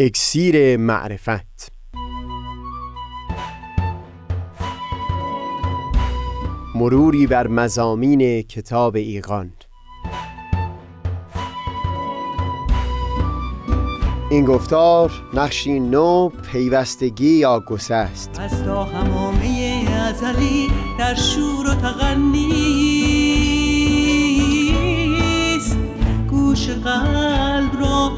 اکسیر معرفت. مروری بر مزامین کتاب ایقان این گفتار نقشی نو پیوستگی یا گسه است از تا همامه ازلی در شور و تغنیست گوش قلب را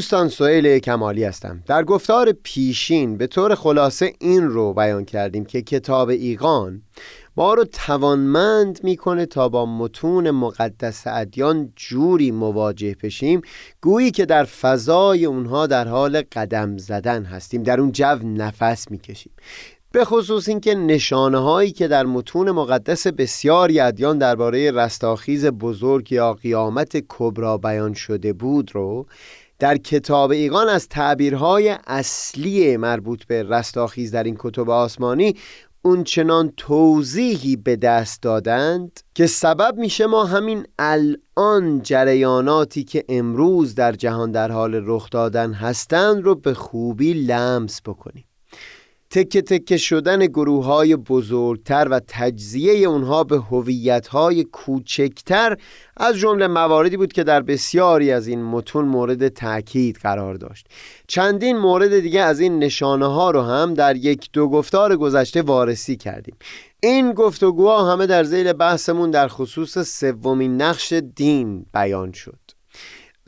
دوستان سئیل کمالی هستم. در گفتار پیشین به طور خلاصه این رو بیان کردیم که کتاب ایقان ما رو توانمند می‌کنه تا با متون مقدس ادیان جوری مواجه بشیم گویی که در فضای اونها در حال قدم زدن هستیم در اون جو نفس می‌کشیم. به خصوص اینکه نشانه هایی که در متون مقدس بسیاری ادیان درباره رستاخیز بزرگ یا قیامت کبرا بیان شده بود رو در کتاب ایقان از تعبیرهای اصلی مربوط به رستاخیز در این کتب آسمانی اون چنان توضیحی به دست دادند که سبب میشه ما همین الان جریاناتی که امروز در جهان در حال رخ دادن هستند رو به خوبی لمس بکنیم. تکه تکه شدن گروه های بزرگتر و تجزیه اونها به هویت های کوچکتر از جمله مواردی بود که در بسیاری از این متون مورد تاکید قرار داشت. چندین مورد دیگه از این نشانه ها رو هم در یک دو گفتار گذشته وارسی کردیم. این گفتگوها همه در زیل بحثمون در خصوص سومین نقش دین بیان شد.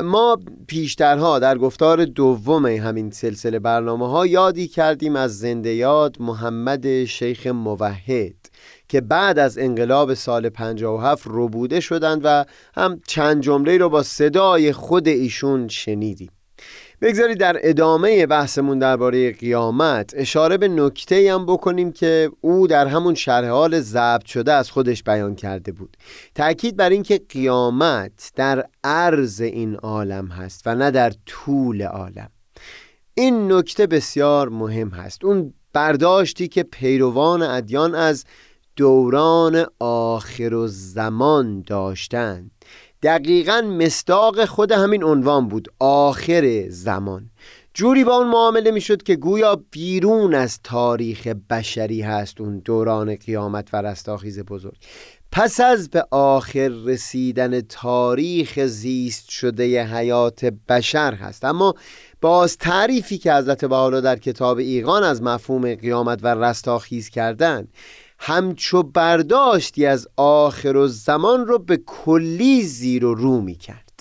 ما پیشترها در گفتار دوم همین سلسله برنامه ها یادی کردیم از زنده یاد محمد شیخ موحد که بعد از انقلاب سال 57 ربوده شدند و هم چند جمله رو با صدای خود ایشون شنیدیم. بگذارید در ادامه بحثمون درباره قیامت اشاره به نکته هم بکنیم که او در همون شرح حال ضبط شده از خودش بیان کرده بود. تأکید بر اینکه قیامت در عرض این عالم هست و نه در طول عالم. این نکته بسیار مهم هست. اون برداشتی که پیروان ادیان از دوران آخر و زمان داشتند. دقیقا مستاق خود همین عنوان بود آخر زمان. جوری با اون معامله می‌شد که گویا بیرون از تاریخ بشری هست اون دوران قیامت و رستاخیز بزرگ. پس از به آخر رسیدن تاریخ زیست شده حیات بشر هست. اما باز تعریفی که حضرت بحالا در کتاب ایقان از مفهوم قیامت و رستاخیز کردن همچو برداشتی از آخر و زمان رو به کلی زیر و رو می کرد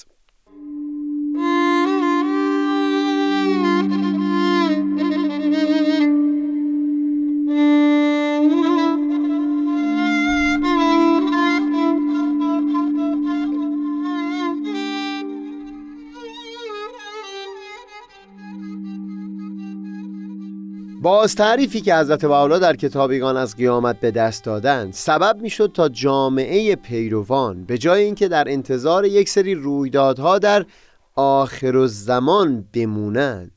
باز تعریفی که حضرت والا در کتابیگان از قیامت به دست دادن سبب می‌شد تا جامعه پیروان به جای اینکه در انتظار یک سری رویدادها در آخر و زمان بمونند.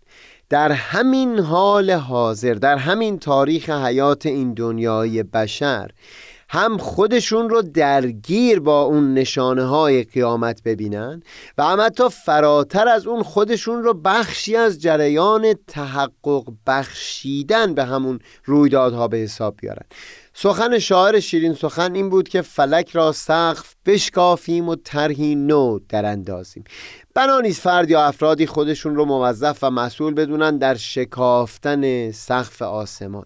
در همین حال حاضر در همین تاریخ حیات این دنیای بشر هم خودشون رو درگیر با اون نشانه های قیامت ببینن و هم حتی فراتر از اون خودشون رو بخشی از جریان تحقق بخشیدن به همون رویدادها به حساب بیارن. سخن شاعر شیرین سخن این بود که فلک را سقف بشکافیم و طرحی نو در اندازیم. بنا نیست فرد یا افرادی خودشون رو موظف و مسئول بدونن در شکافتن سقف آسمان.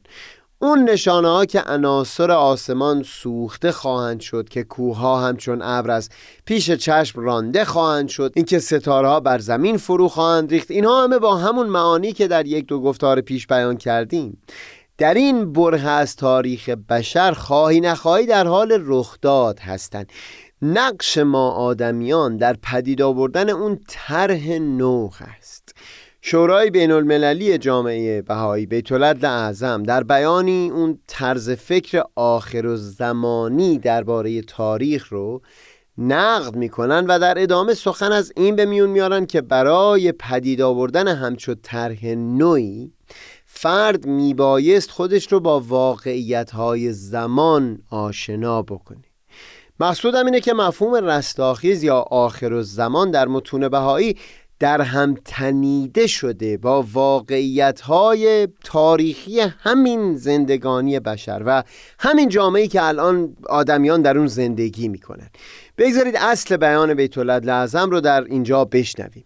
اون نشانه ها که عناصر آسمان سوخته خواهند شد که کوه همچون ابر از پیش چشم رانده خواهند شد اینکه ستاره ها بر زمین فرو خواهند ریخت. اینها همه با همون معانی که در یک دو گفتار پیش بیان کردیم. در این بره از تاریخ بشر خواهی نخواهی در حال رخداد هستند. نقش ما آدمیان در پدید آوردن اون طرح نو است. شورای بین المللی جامعه بهایی بیت اعظم در بیانی اون طرز فکر آخر و زمانی درباره تاریخ رو نقد می‌کنن و در ادامه سخن از این به میون میارن که برای پدید آوردن همچو طرح نوعی فرد میبایست خودش رو با واقعیت های زمان آشنا بکنه. مقصودم اینه که مفهوم رستاخیز یا آخر و زمان در متون بهایی در هم تنیده شده با واقعیت های تاریخی همین زندگانی بشر و همین جامعه که الان آدمیان در اون زندگی می‌کنن. بگذارید اصل بیان بیت لعظم رو در اینجا بشنویم.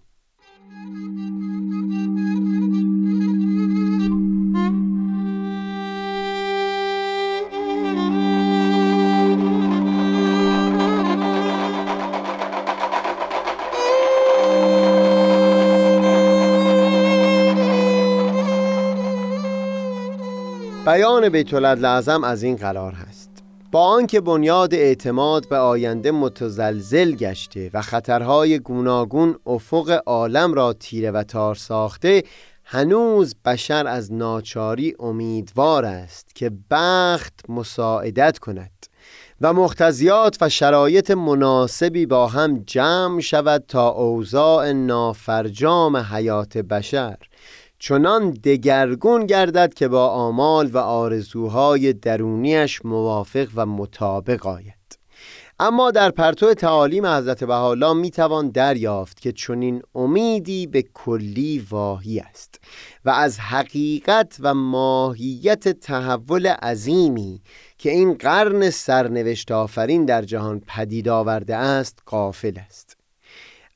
بیان بیت لعظم از این قرار هست. با آنکه بنیاد اعتماد به آینده متزلزل گشته و خطرهای گوناگون افق عالم را تیره و تار ساخته هنوز بشر از ناچاری امیدوار است که بخت مساعدت کند و مختزیات و شرایط مناسبی با هم جمع شود تا اوضاع نافرجام حیات بشر. چنان دگرگون گردد که با آمال و آرزوهای درونیش موافق و مطابق آید. اما در پرتو تعالیم حضرت می توان دریافت که چنین امیدی به کلی واهی است و از حقیقت و ماهیت تحول عظیمی که این قرن سرنوشت آفرین در جهان پدید آورده است قافل است.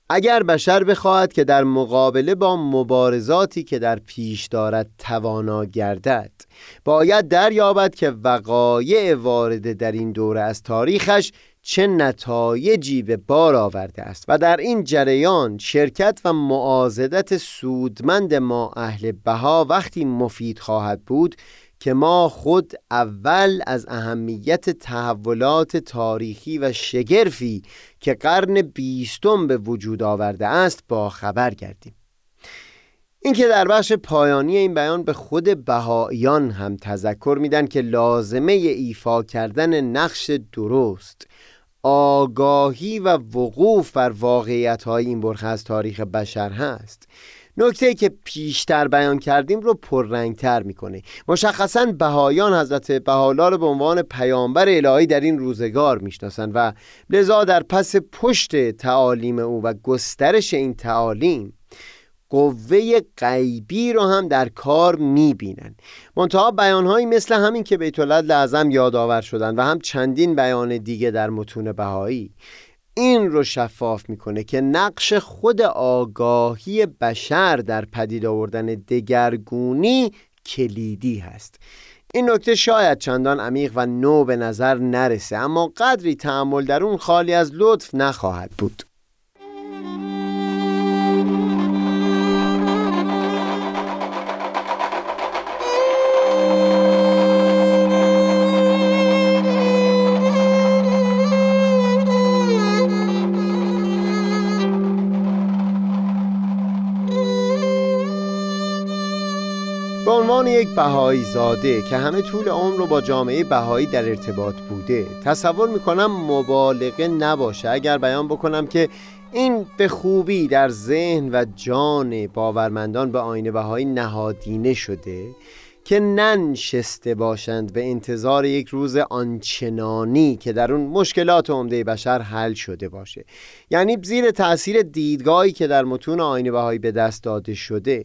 اگر بشر بخواهد که در مقابله با مبارزاتی که در پیش دارد توانا گردد باید دریابد که وقایع وارد در این دوره از تاریخش چه نتایجی به بار آورده است و در این جریان شرکت و معازدت سودمند ما اهل بها وقتی مفید خواهد بود که ما خود اول از اهمیت تحولات تاریخی و شگرفی که قرن بیستم به وجود آورده است با خبر گردیم اینکه در بخش پایانی این بیان به خود بهاییان هم تذکر میدن که لازمه ایفا کردن نقش درست آگاهی و وقوف بر واقعیت های این برخه از تاریخ بشر هست. نکته که پیشتر بیان کردیم رو پررنگتر می‌کنه. مشخصا بهایان حضرت بهالا رو به عنوان پیامبر الهی در این روزگار می‌شناسند و لذا در پس پشت تعالیم او و گسترش این تعالیم قوه غیبی رو هم در کار می‌بینن منتها بیانهایی مثل همین که بیت لعظم یادآور شدن و هم چندین بیان دیگه در متون بهایی. این رو شفاف می‌کنه که نقش خود آگاهی بشر در پدید آوردن دگرگونی کلیدی هست. این نکته شاید چندان عمیق و نو به نظر نرسه اما قدری تعمل در اون خالی از لطف نخواهد بود. عنوان یک بهایی زاده که همه طول عمر رو با جامعه بهایی در ارتباط بوده تصور می‌کنم مبالغه نباشه. اگر بیان بکنم که این به خوبی در ذهن و جان باورمندان به آین بهایی نهادینه شده که ننشسته باشند به انتظار یک روز آنچنانی که در اون مشکلات عمده بشر حل شده باشه. یعنی زیر تاثیر دیدگاهی که در متون آین بهایی به دست داده شده.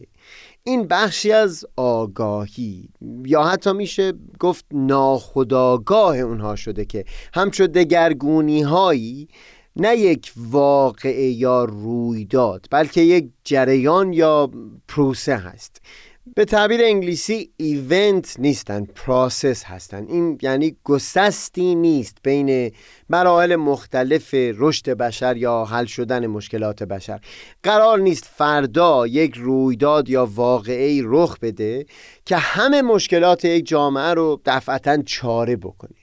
این بخشی از آگاهی یا حتی میشه گفت ناخودآگاه اونها شده که همچون دگرگونی هایی نه یک واقعه یا رویداد بلکه یک جریان یا پروسه هست. به تعبیر انگلیسی event نیستن process هستن. این یعنی گسستی نیست بین مراحل مختلف رشد بشر یا حل شدن مشکلات بشر. قرار نیست فردا یک رویداد یا واقعی رخ بده که همه مشکلات یک جامعه رو دفعتا چاره بکنه.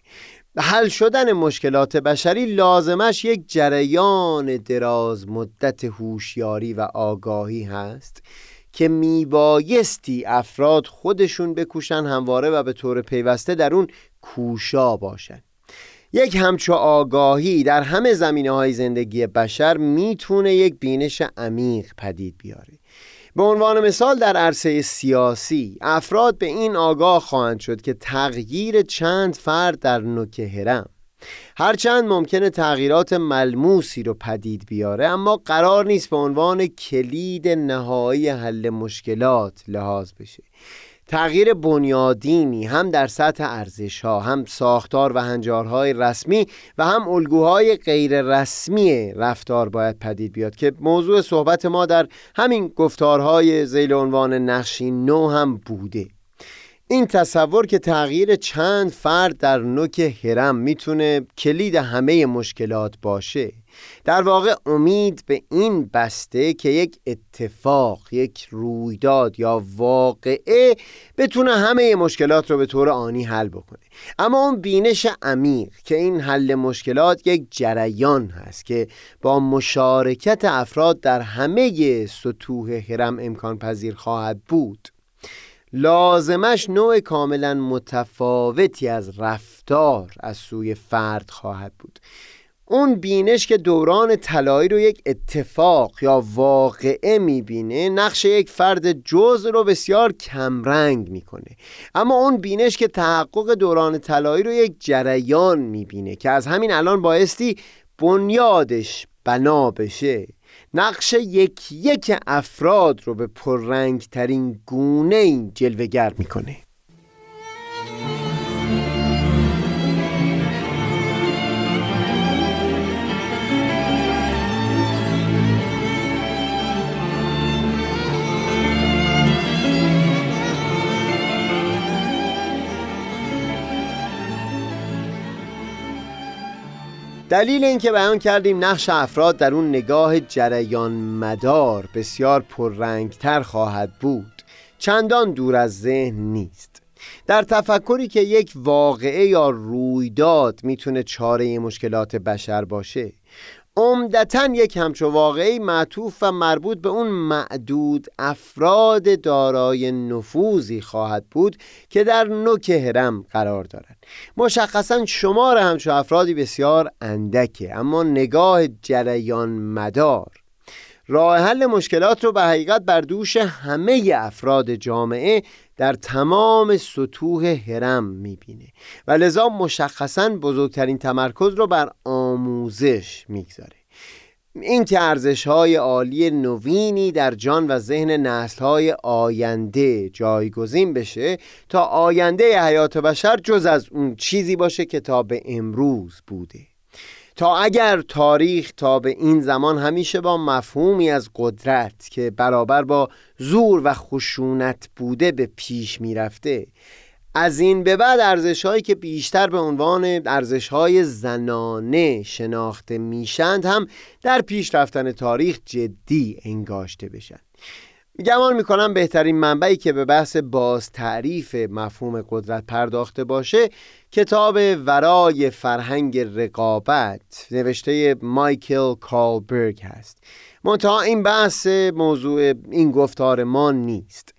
حل شدن مشکلات بشری لازمش یک جریان دراز مدت هوشیاری و آگاهی هست. که میبایستی افراد خودشون بکوشن همواره و به طور پیوسته در اون کوشا باشن. یک همچو آگاهی در همه زمینه های زندگی بشر می‌تونه یک بینش عمیق پدید بیاره. به عنوان مثال در عرصه سیاسی افراد به این آگاه خواهند شد که تغییر چند فرد در نوک هرم. هرچند ممکنه تغییرات ملموسی رو پدید بیاره اما قرار نیست به عنوان کلید نهایی حل مشکلات لحاظ بشه. تغییر بنیادینی هم در سطح ارزش ها هم ساختار و هنجارهای رسمی و هم الگوهای غیر رسمی رفتار باید پدید بیاد که موضوع صحبت ما در همین گفتارهای زیل عنوان نقشی نو هم بوده. این تصور که تغییر چند فرد در نوک هرم می‌تونه کلید همه مشکلات باشه. در واقع امید به این بسته که یک اتفاق یک رویداد یا واقعه بتونه همه مشکلات رو به طور آنی حل بکنه. اما اون بینش عمیق که این حل مشکلات یک جریان هست که با مشارکت افراد در همه سطوح هرم امکان پذیر خواهد بود. لازمش نوع کاملا متفاوتی از رفتار از سوی فرد خواهد بود. اون بینش که دوران طلایی رو یک اتفاق یا واقعه می‌بینه نقش یک فرد جز رو بسیار کمرنگ می‌کنه. اما اون بینش که تحقق دوران طلایی رو یک جریان می‌بینه که از همین الان بایستی بنیادش بنا بشه. نقش یک یک افراد رو به پررنگ ترین گونه جلوگر می‌کنه. دلیل اینکه بیان کردیم نقش افراد در اون نگاه جریان مدار بسیار پررنگتر خواهد بود. چندان دور از ذهن نیست. در تفکری که یک واقعه یا رویداد می‌تونه چاره مشکلات بشر باشه عمدتا یک همچو واقعی معطوف و مربوط به اون معدود افراد دارای نفوذی خواهد بود که در نوک هرم قرار دارند. مشخصا شمار همچو افرادی بسیار اندکه اما نگاه جریان مدار. راه حل مشکلات رو به حقیقت بر دوش همه افراد جامعه در تمام سطوح هرم می‌بینه. و لذا مشخصا بزرگترین تمرکز رو بر آموزش می‌گذاره. این که ارزش های عالی نوینی در جان و ذهن نسل های آینده جایگزین بشه تا آینده حیات بشر جز از اون چیزی باشه که تا به امروز بوده. تا اگر تاریخ تا به این زمان همیشه با مفهومی از قدرت که برابر با زور و خشونت بوده به پیش می‌رفته از این به بعد ارزش هایی که بیشتر به عنوان ارزش های زنانه شناخته میشند هم در پیش رفتن تاریخ جدی انگاشته بشن. گمان می‌کنم بهترین منبعی که به بحث باز تعریف مفهوم قدرت پرداخته باشه کتاب ورای فرهنگ رقابت نوشته مایکل کالبرگ هست. منتها این بحث موضوع این گفتار ما نیست.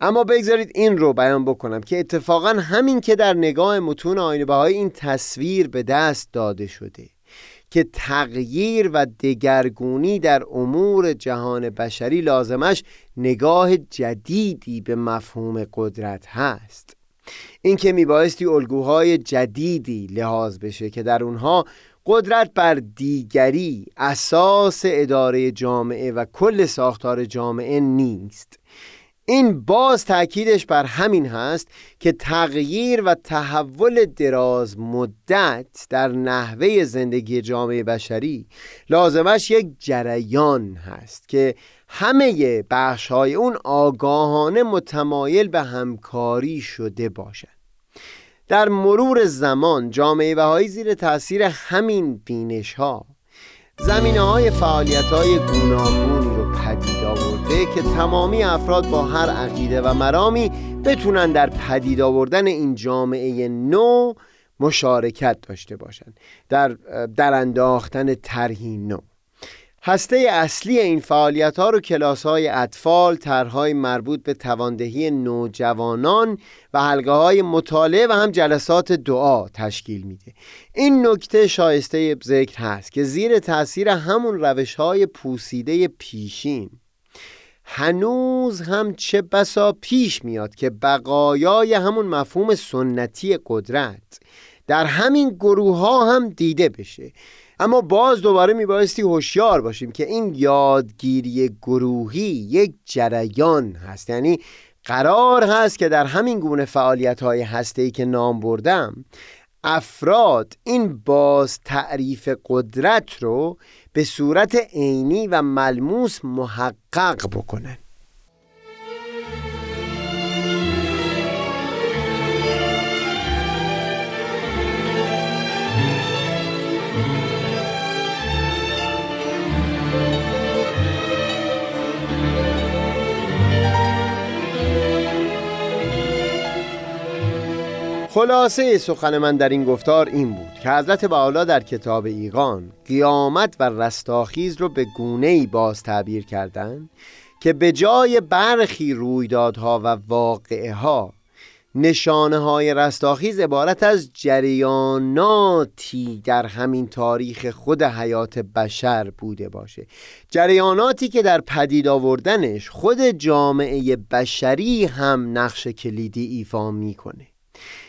اما بگذارید این رو بیان بکنم که اتفاقا همین که در نگاه متون آینه بهای این تصویر به دست داده شده. که تغییر و دگرگونی در امور جهان بشری لازمش نگاه جدیدی به مفهوم قدرت هست. این که میبایستی الگوهای جدیدی لحاظ بشه که در اونها قدرت بر دیگری اساس اداره جامعه و کل ساختار جامعه نیست. این باز تاکیدش بر همین هست که تغییر و تحول دراز مدت در نحوه زندگی جامعه بشری لازمش یک جریان هست که همه بخش های اون آگاهانه متمایل به همکاری شده باشد. در مرور زمان جامعه بهایی زیر تاثیر همین بینش ها زمینه های فعالیت های گوناگونی رو پدید آورده که تمامی افراد با هر عقیده و مرامی بتونن در پدید آوردن این جامعه نو مشارکت داشته باشند در در انداختن طرحی نو. هسته اصلی این فعالیت ها رو کلاس های اطفال، طرحهای مربوط به تواندهی نوجوانان و حلقه های مطالعه و هم جلسات دعا تشکیل میده. این نکته شایسته ذکر هست که زیر تاثیر همون روش های پوسیده پیشین. هنوز هم چه بسا پیش میاد که بقایای همون مفهوم سنتی قدرت در همین گروه ها هم دیده بشه. اما باز دوباره میبایستی هوشیار باشیم که این یادگیری گروهی یک جریان هست. یعنی قرار هست که در همین گونه فعالیت های هسته که نام بردم افراد این باز تعریف قدرت رو به صورت عینی و ملموس محقق بکنن. خلاصه سخن من در این گفتار این بود که حضرت بعالا در کتاب ایقان قیامت و رستاخیز رو به گونه ای باز تعبیر کردند که به جای برخی رویدادها و واقعه ها نشانه های رستاخیز عبارت از جریاناتی در همین تاریخ خود حیات بشر بوده باشه. جریاناتی که در پدید آوردنش خود جامعه بشری هم نقش کلیدی ایفا می‌کنه.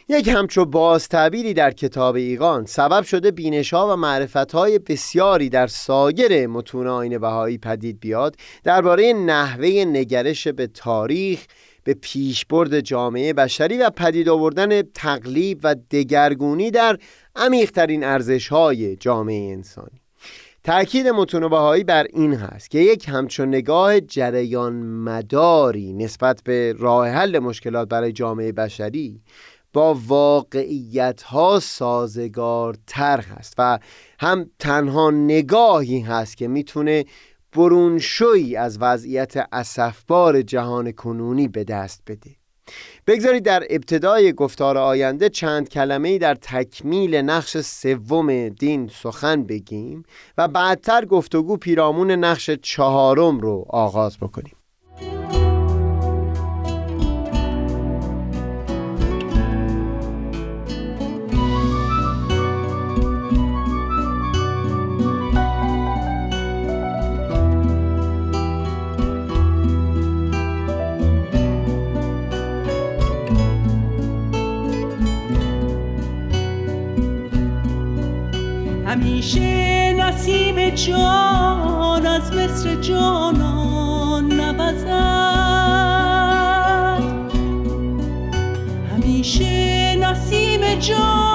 یک همچو باز تعبیری در کتاب ایقان سبب شده بینش ها و معرفت های بسیاری در سایر متون آین بهایی پدید بیاد درباره نحوه نگرش به تاریخ به پیشبرد جامعه بشری و پدید آوردن تقلیب و دگرگونی در عمیقترین ارزش های جامعه انسانی. تأکید متون بهایی بر این هست که یک همچون نگاه جریان مداری نسبت به راه حل مشکلات برای جامعه بشری با واقعیت ها سازگارتر هست و هم تنها نگاهی هست که می‌تونه برونشوی از وضعیت اسفبار جهان کنونی به دست بده. بگذارید در ابتدای گفتار آینده چند کلمه در تکمیل نقش سوم دین سخن بگیم و بعدتر گفتگو پیرامون نقش چهارم رو آغاز بکنیم. جان از مصر جانان نوزد. همیشه نسیم جان